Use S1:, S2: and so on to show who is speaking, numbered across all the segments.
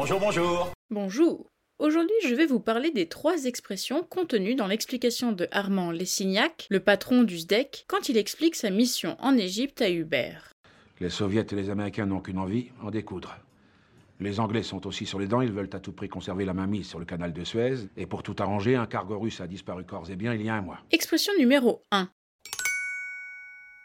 S1: Bonjour, bonjour.
S2: Bonjour. Aujourd'hui, je vais vous parler des trois expressions contenues dans l'explication de Armand Lessignac, le patron du SDEC, quand il explique sa mission en Égypte à Hubert.
S3: Les Soviets et les Américains n'ont qu'une envie, en découdre. Les Anglais sont aussi sur les dents, ils veulent à tout prix conserver la mainmise sur le canal de Suez, et pour tout arranger, un cargo russe a disparu corps et bien il y a un mois.
S2: Expression numéro 1.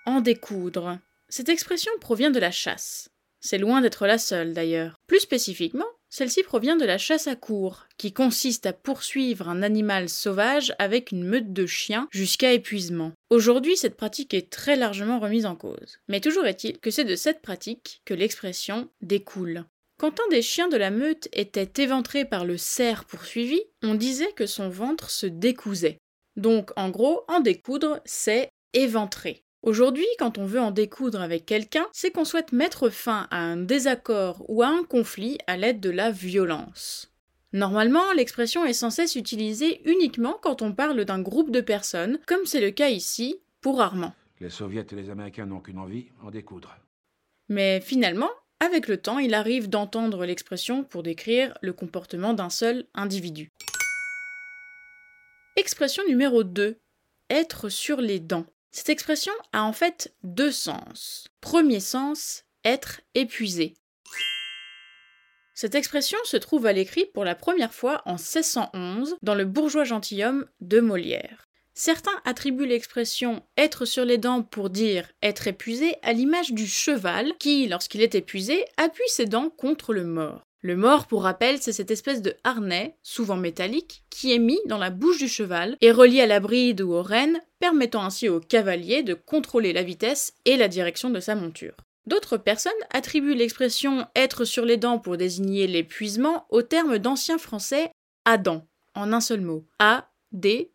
S2: En découdre. Cette expression provient de la chasse. C'est loin d'être la seule d'ailleurs. Plus spécifiquement, celle-ci provient de la chasse à court, qui consiste à poursuivre un animal sauvage avec une meute de chiens jusqu'à épuisement. Aujourd'hui, cette pratique est très largement remise en cause. Mais toujours est-il que c'est de cette pratique que l'expression découle. Quand un des chiens de la meute était éventré par le cerf poursuivi, on disait que son ventre se décousait. Donc, en gros, en découdre, c'est éventrer. Aujourd'hui, quand on veut en découdre avec quelqu'un, c'est qu'on souhaite mettre fin à un désaccord ou à un conflit à l'aide de la violence. Normalement, l'expression est censée s'utiliser uniquement quand on parle d'un groupe de personnes, comme c'est le cas ici pour Armand.
S3: Les Soviets et les Américains n'ont qu'une envie, en découdre.
S2: Mais finalement, avec le temps, il arrive d'entendre l'expression pour décrire le comportement d'un seul individu. Expression numéro 2. Être sur les dents. Cette expression a en fait deux sens. Premier sens, être épuisé. Cette expression se trouve à l'écrit pour la première fois en 1611 dans le bourgeois gentilhomme de Molière. Certains attribuent l'expression être sur les dents pour dire être épuisé à l'image du cheval qui, lorsqu'il est épuisé, appuie ses dents contre le mort. Le mort, pour rappel, c'est cette espèce de harnais, souvent métallique, qui est mis dans la bouche du cheval et relié à la bride ou aux rênes, permettant ainsi au cavalier de contrôler la vitesse et la direction de sa monture. D'autres personnes attribuent l'expression être sur les dents pour désigner l'épuisement au terme d'ancien français Adam, en un seul mot, A-D-E-N-T,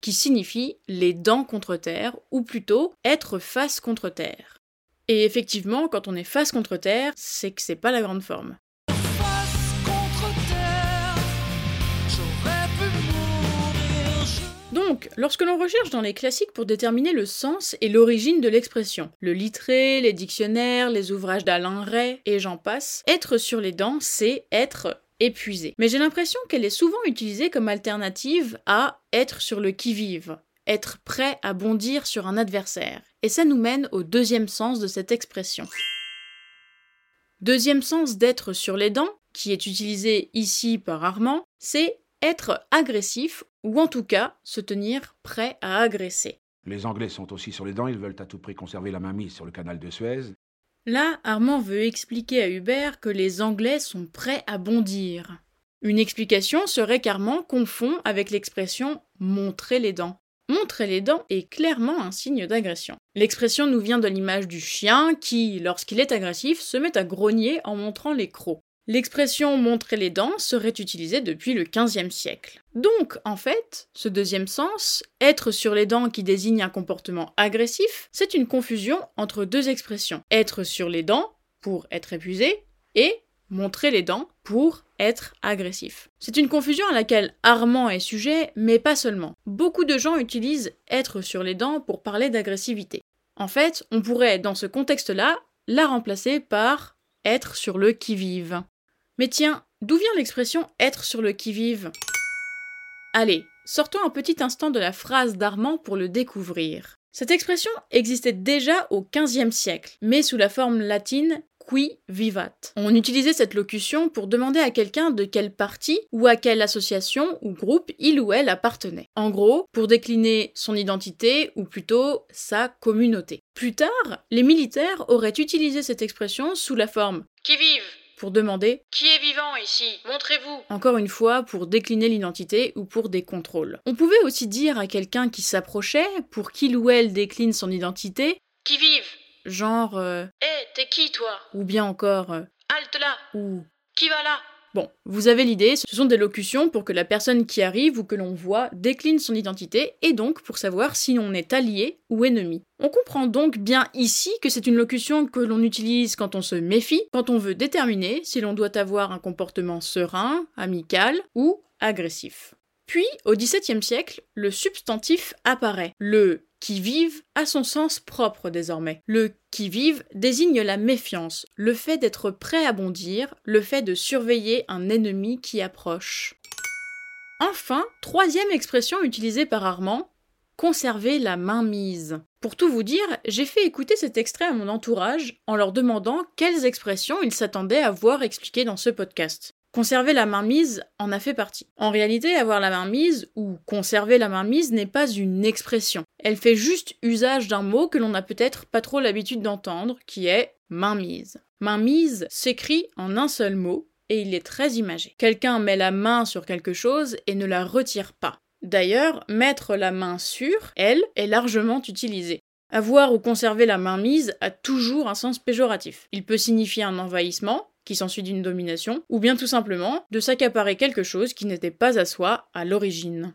S2: qui signifie les dents contre terre, ou plutôt être face contre terre. Et effectivement, quand on est face contre terre, c'est que c'est pas la grande forme. Donc, lorsque l'on recherche dans les classiques pour déterminer le sens et l'origine de l'expression, le littré, les dictionnaires, les ouvrages d'Alain Ray et j'en passe, être sur les dents, c'est être épuisé. Mais j'ai l'impression qu'elle est souvent utilisée comme alternative à être sur le qui-vive, être prêt à bondir sur un adversaire. Et ça nous mène au deuxième sens de cette expression. Deuxième sens d'être sur les dents, qui est utilisé ici par Armand, c'est être agressif ou en tout cas se tenir prêt à agresser.
S3: Les Anglais sont aussi sur les dents, ils veulent à tout prix conserver la mainmise sur le canal de Suez.
S2: Là, Armand veut expliquer à Hubert que les Anglais sont prêts à bondir. Une explication serait qu'Armand confond avec l'expression montrer les dents. Montrer les dents est clairement un signe d'agression. L'expression nous vient de l'image du chien qui, lorsqu'il est agressif, se met à grogner en montrant les crocs. L'expression montrer les dents serait utilisée depuis le XVe siècle. Donc, en fait, ce deuxième sens, être sur les dents qui désigne un comportement agressif, c'est une confusion entre deux expressions. Être sur les dents pour être épuisé et montrer les dents pour être agressif. C'est une confusion à laquelle Armand est sujet, mais pas seulement. Beaucoup de gens utilisent être sur les dents pour parler d'agressivité. En fait, on pourrait, dans ce contexte-là, la remplacer par être sur le qui-vive. Mais tiens, d'où vient l'expression être sur le qui-vive Allez, sortons un petit instant de la phrase d'Armand pour le découvrir. Cette expression existait déjà au XVe siècle, mais sous la forme latine qui vivat. On utilisait cette locution pour demander à quelqu'un de quel parti ou à quelle association ou groupe il ou elle appartenait. En gros, pour décliner son identité ou plutôt sa communauté. Plus tard, les militaires auraient utilisé cette expression sous la forme qui vive? pour demander Qui est vivant ici? Montrez-vous Encore une fois, pour décliner l'identité ou pour des contrôles. On pouvait aussi dire à quelqu'un qui s'approchait, pour qu'il ou elle décline son identité Qui vive? Genre euh, Hé, t'es qui toi? Ou bien encore euh, Halte là Ou Qui va là? Bon, vous avez l'idée, ce sont des locutions pour que la personne qui arrive ou que l'on voit décline son identité et donc pour savoir si l'on est allié ou ennemi. On comprend donc bien ici que c'est une locution que l'on utilise quand on se méfie, quand on veut déterminer si l'on doit avoir un comportement serein, amical ou agressif. Puis, au XVIIe siècle, le substantif apparaît. Le qui-vive a son sens propre désormais. Le qui-vive désigne la méfiance, le fait d'être prêt à bondir, le fait de surveiller un ennemi qui approche. Enfin, troisième expression utilisée par Armand, conserver la main mise. Pour tout vous dire, j'ai fait écouter cet extrait à mon entourage en leur demandant quelles expressions ils s'attendaient à voir expliquées dans ce podcast. Conserver la main mise en a fait partie. En réalité, avoir la main mise ou conserver la main mise n'est pas une expression. Elle fait juste usage d'un mot que l'on n'a peut-être pas trop l'habitude d'entendre, qui est main mise. Main mise s'écrit en un seul mot et il est très imagé. Quelqu'un met la main sur quelque chose et ne la retire pas. D'ailleurs, mettre la main sur, elle, est largement utilisée. Avoir ou conserver la main mise a toujours un sens péjoratif. Il peut signifier un envahissement, qui s'ensuit d'une domination, ou bien tout simplement de s'accaparer quelque chose qui n'était pas à soi à l'origine.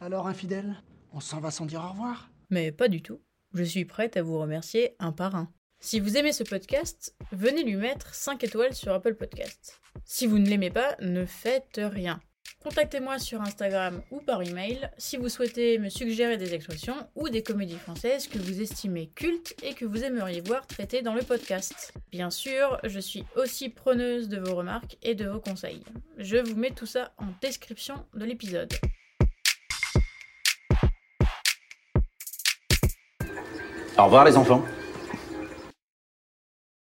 S1: Alors, infidèle, on s'en va sans dire au revoir?
S2: Mais pas du tout. Je suis prête à vous remercier un par un. Si vous aimez ce podcast, venez lui mettre 5 étoiles sur Apple Podcast. Si vous ne l'aimez pas, ne faites rien. Contactez-moi sur Instagram ou par email si vous souhaitez me suggérer des expressions ou des comédies françaises que vous estimez cultes et que vous aimeriez voir traitées dans le podcast. Bien sûr, je suis aussi preneuse de vos remarques et de vos conseils. Je vous mets tout ça en description de l'épisode.
S4: Au revoir les enfants.